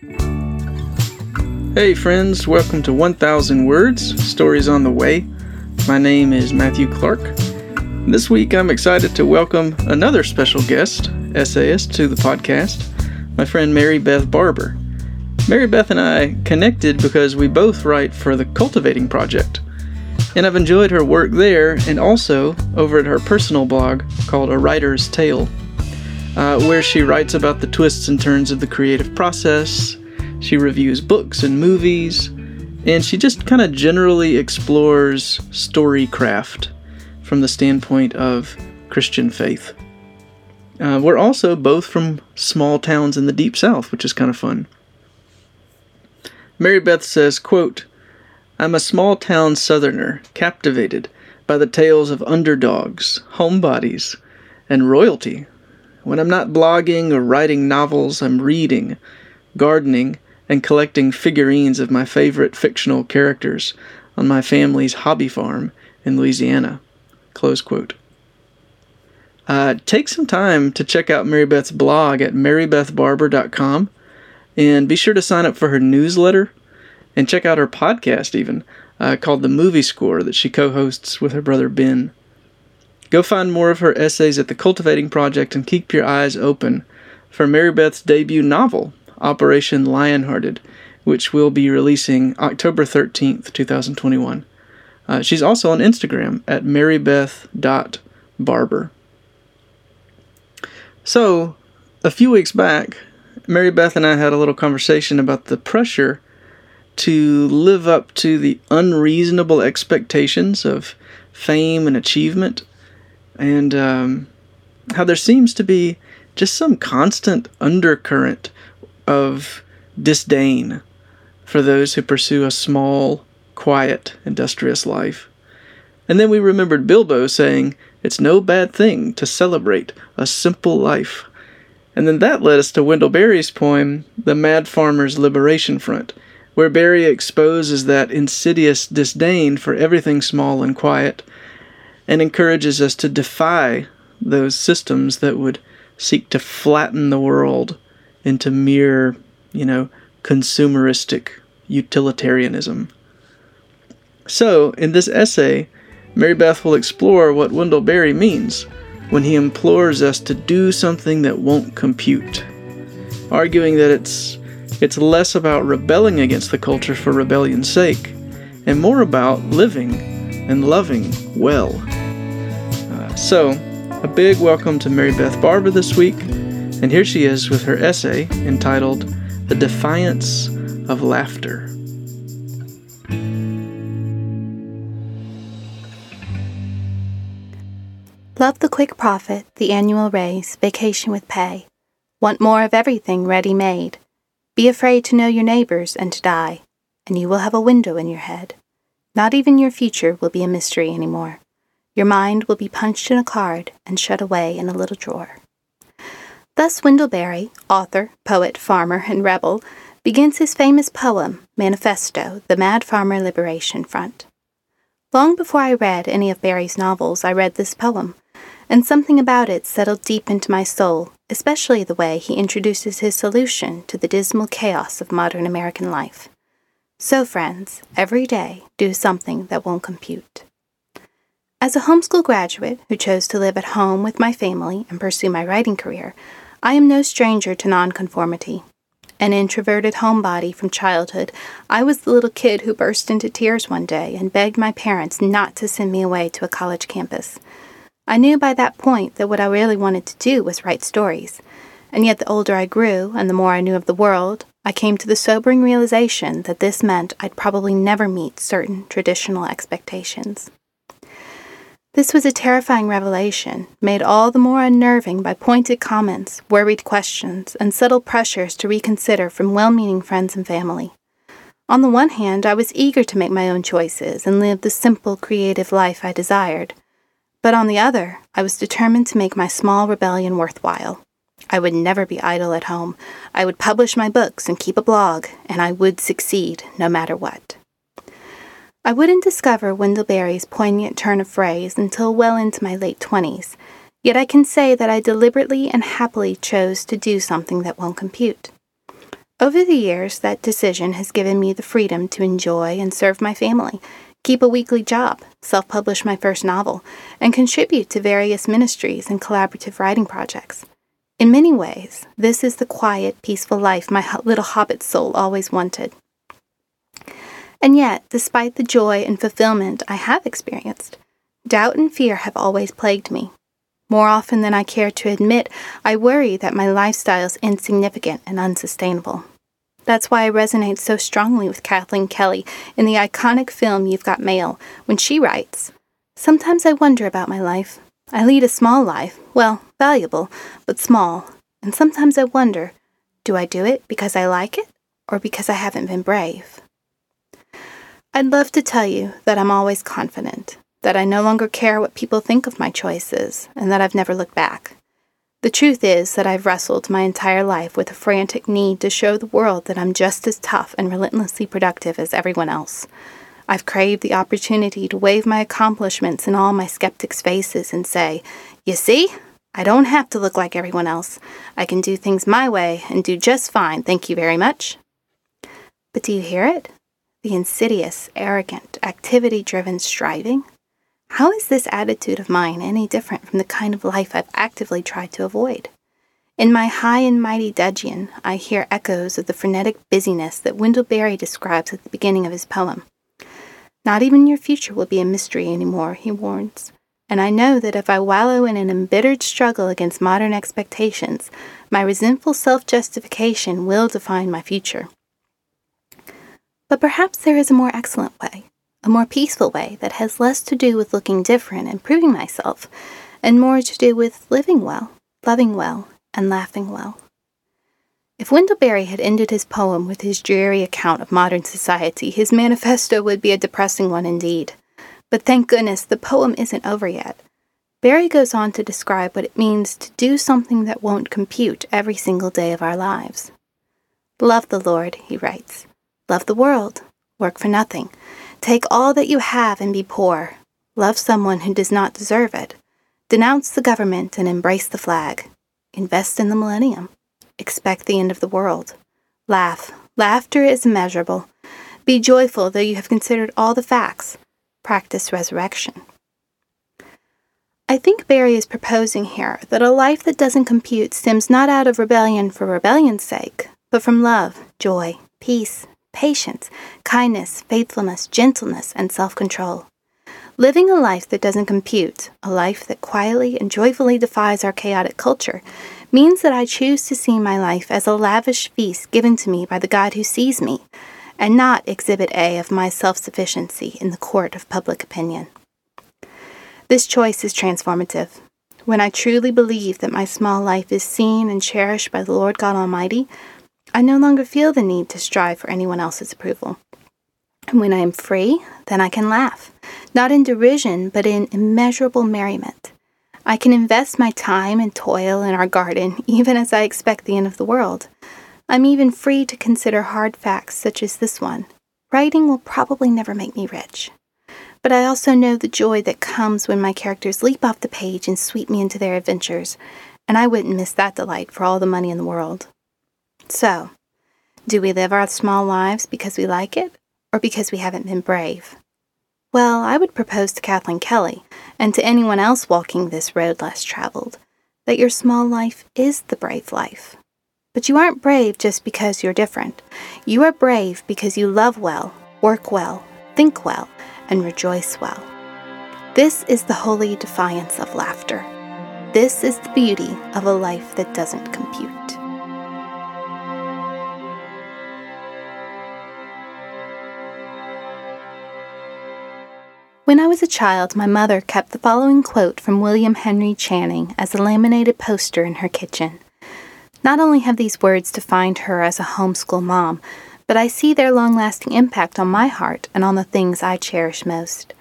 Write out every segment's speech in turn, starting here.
Hey, friends, welcome to 1000 Words Stories on the Way. My name is Matthew Clark. This week I'm excited to welcome another special guest, essayist, to the podcast, my friend Mary Beth Barber. Mary Beth and I connected because we both write for the Cultivating Project, and I've enjoyed her work there and also over at her personal blog called A Writer's Tale, uh, where she writes about the twists and turns of the creative process. She reviews books and movies, and she just kind of generally explores storycraft from the standpoint of Christian faith. Uh, we're also both from small towns in the deep south, which is kind of fun. Mary Beth says, quote, I'm a small town southerner, captivated by the tales of underdogs, homebodies, and royalty. When I'm not blogging or writing novels, I'm reading, gardening, and collecting figurines of my favorite fictional characters on my family's hobby farm in Louisiana. Close quote. Uh, take some time to check out Mary Beth's blog at marybethbarber.com and be sure to sign up for her newsletter and check out her podcast, even uh, called The Movie Score, that she co hosts with her brother Ben. Go find more of her essays at the Cultivating Project and keep your eyes open for Mary Beth's debut novel, Operation Lionhearted, which will be releasing October 13th, 2021. Uh, she's also on Instagram at marybeth.barber. So, a few weeks back, Mary Beth and I had a little conversation about the pressure to live up to the unreasonable expectations of fame and achievement, and um, how there seems to be just some constant undercurrent of disdain for those who pursue a small, quiet, industrious life. And then we remembered Bilbo saying, It's no bad thing to celebrate a simple life and then that led us to Wendell Berry's poem, The Mad Farmer's Liberation Front, where Berry exposes that insidious disdain for everything small and quiet and encourages us to defy those systems that would seek to flatten the world into mere, you know, consumeristic utilitarianism. So, in this essay, Mary Beth will explore what Wendell Berry means when he implores us to do something that won't compute, arguing that it's it's less about rebelling against the culture for rebellion's sake and more about living and loving well. So, a big welcome to Mary Beth Barber this week, and here she is with her essay entitled The Defiance of Laughter. Love the quick profit, the annual raise, vacation with pay. Want more of everything ready made. Be afraid to know your neighbors and to die, and you will have a window in your head. Not even your future will be a mystery anymore. Your mind will be punched in a card and shut away in a little drawer. Thus Wendell Berry, author, poet, farmer, and rebel, begins his famous poem, Manifesto, The Mad Farmer Liberation Front. Long before I read any of Berry's novels, I read this poem, and something about it settled deep into my soul, especially the way he introduces his solution to the dismal chaos of modern American life. So, friends, every day do something that won't compute. As a homeschool graduate who chose to live at home with my family and pursue my writing career, I am no stranger to nonconformity. An introverted homebody from childhood, I was the little kid who burst into tears one day and begged my parents not to send me away to a college campus. I knew by that point that what I really wanted to do was write stories. And yet, the older I grew and the more I knew of the world, I came to the sobering realization that this meant I'd probably never meet certain traditional expectations. This was a terrifying revelation, made all the more unnerving by pointed comments, worried questions, and subtle pressures to reconsider from well meaning friends and family. On the one hand, I was eager to make my own choices and live the simple, creative life I desired. But on the other, I was determined to make my small rebellion worthwhile. I would never be idle at home. I would publish my books and keep a blog, and I would succeed no matter what. I wouldn't discover Wendell Berry's poignant turn of phrase until well into my late twenties, yet I can say that I deliberately and happily chose to do something that won't compute. Over the years, that decision has given me the freedom to enjoy and serve my family, keep a weekly job, self publish my first novel, and contribute to various ministries and collaborative writing projects. In many ways, this is the quiet, peaceful life my little hobbit soul always wanted. And yet, despite the joy and fulfillment I have experienced, doubt and fear have always plagued me. More often than I care to admit, I worry that my lifestyle is insignificant and unsustainable. That's why I resonate so strongly with Kathleen Kelly in the iconic film You've Got Mail when she writes Sometimes I wonder about my life. I lead a small life, well, valuable, but small, and sometimes I wonder do I do it because I like it or because I haven't been brave? I'd love to tell you that I'm always confident, that I no longer care what people think of my choices, and that I've never looked back. The truth is that I've wrestled my entire life with a frantic need to show the world that I'm just as tough and relentlessly productive as everyone else. I've craved the opportunity to wave my accomplishments in all my skeptics' faces and say, You see, I don't have to look like everyone else. I can do things my way and do just fine, thank you very much. But do you hear it? The insidious, arrogant, activity driven striving? How is this attitude of mine any different from the kind of life I've actively tried to avoid? In my high and mighty dudgeon, I hear echoes of the frenetic busyness that Wendell Berry describes at the beginning of his poem. Not even your future will be a mystery anymore, he warns. And I know that if I wallow in an embittered struggle against modern expectations, my resentful self justification will define my future. But perhaps there is a more excellent way a more peaceful way that has less to do with looking different and proving myself, and more to do with living well, loving well, and laughing well. If Wendell Berry had ended his poem with his dreary account of modern society, his manifesto would be a depressing one indeed. But thank goodness the poem isn't over yet. Berry goes on to describe what it means to do something that won't compute every single day of our lives. Love the Lord, he writes. Love the world. Work for nothing. Take all that you have and be poor. Love someone who does not deserve it. Denounce the government and embrace the flag. Invest in the millennium. Expect the end of the world. Laugh. Laughter is immeasurable. Be joyful though you have considered all the facts. Practice resurrection. I think Berry is proposing here that a life that doesn't compute stems not out of rebellion for rebellion's sake, but from love, joy, peace, patience, kindness, faithfulness, gentleness, and self control. Living a life that doesn't compute, a life that quietly and joyfully defies our chaotic culture, means that I choose to see my life as a lavish feast given to me by the God who sees me, and not exhibit A of my self sufficiency in the court of public opinion. This choice is transformative. When I truly believe that my small life is seen and cherished by the Lord God Almighty, I no longer feel the need to strive for anyone else's approval. And when I am free, then I can laugh, not in derision, but in immeasurable merriment. I can invest my time and toil in our garden, even as I expect the end of the world. I'm even free to consider hard facts such as this one. Writing will probably never make me rich. But I also know the joy that comes when my characters leap off the page and sweep me into their adventures, and I wouldn't miss that delight for all the money in the world. So, do we live our small lives because we like it or because we haven't been brave? Well, I would propose to Kathleen Kelly and to anyone else walking this road less traveled that your small life is the brave life. But you aren't brave just because you're different. You are brave because you love well, work well, think well, and rejoice well. This is the holy defiance of laughter. This is the beauty of a life that doesn't compute. When I was a child, my mother kept the following quote from William Henry Channing as a laminated poster in her kitchen. Not only have these words defined her as a homeschool mom, but I see their long lasting impact on my heart and on the things I cherish most.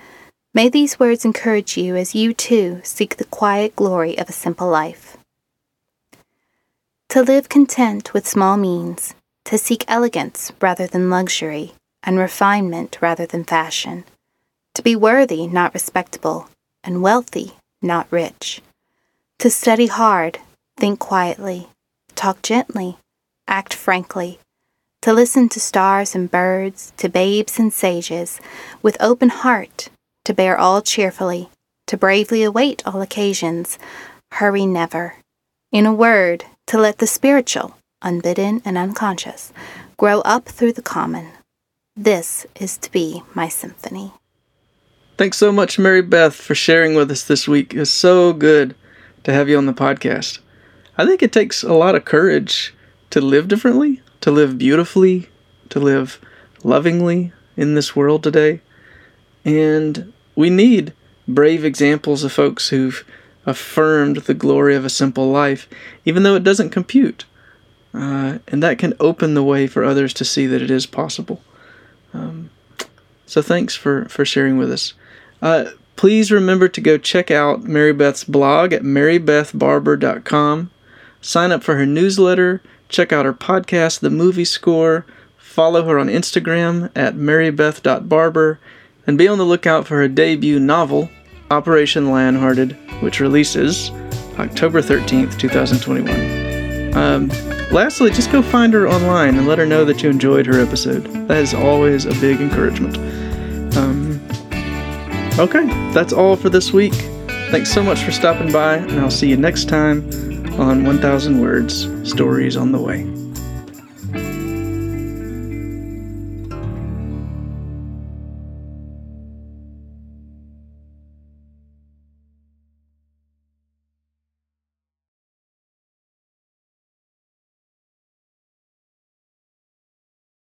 May these words encourage you as you too seek the quiet glory of a simple life. To live content with small means, to seek elegance rather than luxury, and refinement rather than fashion to be worthy, not respectable, and wealthy, not rich, to study hard, think quietly, talk gently, act frankly, to listen to stars and birds, to babes and sages, with open heart, to bear all cheerfully, to bravely await all occasions, hurry never. In a word, to let the spiritual, unbidden and unconscious, grow up through the common. This is to be my symphony. Thanks so much, Mary Beth, for sharing with us this week. It's so good to have you on the podcast. I think it takes a lot of courage to live differently, to live beautifully, to live lovingly in this world today. And we need brave examples of folks who've affirmed the glory of a simple life, even though it doesn't compute. Uh, and that can open the way for others to see that it is possible. Um, so thanks for, for sharing with us. Uh, please remember to go check out Mary Beth's blog at marybethbarber.com. Sign up for her newsletter, check out her podcast, The Movie Score, follow her on Instagram at marybeth.barber, and be on the lookout for her debut novel, Operation Lionhearted, which releases October 13th, 2021. Um, lastly, just go find her online and let her know that you enjoyed her episode. That is always a big encouragement. Um, okay, that's all for this week. Thanks so much for stopping by, and I'll see you next time on 1000 Words Stories on the Way.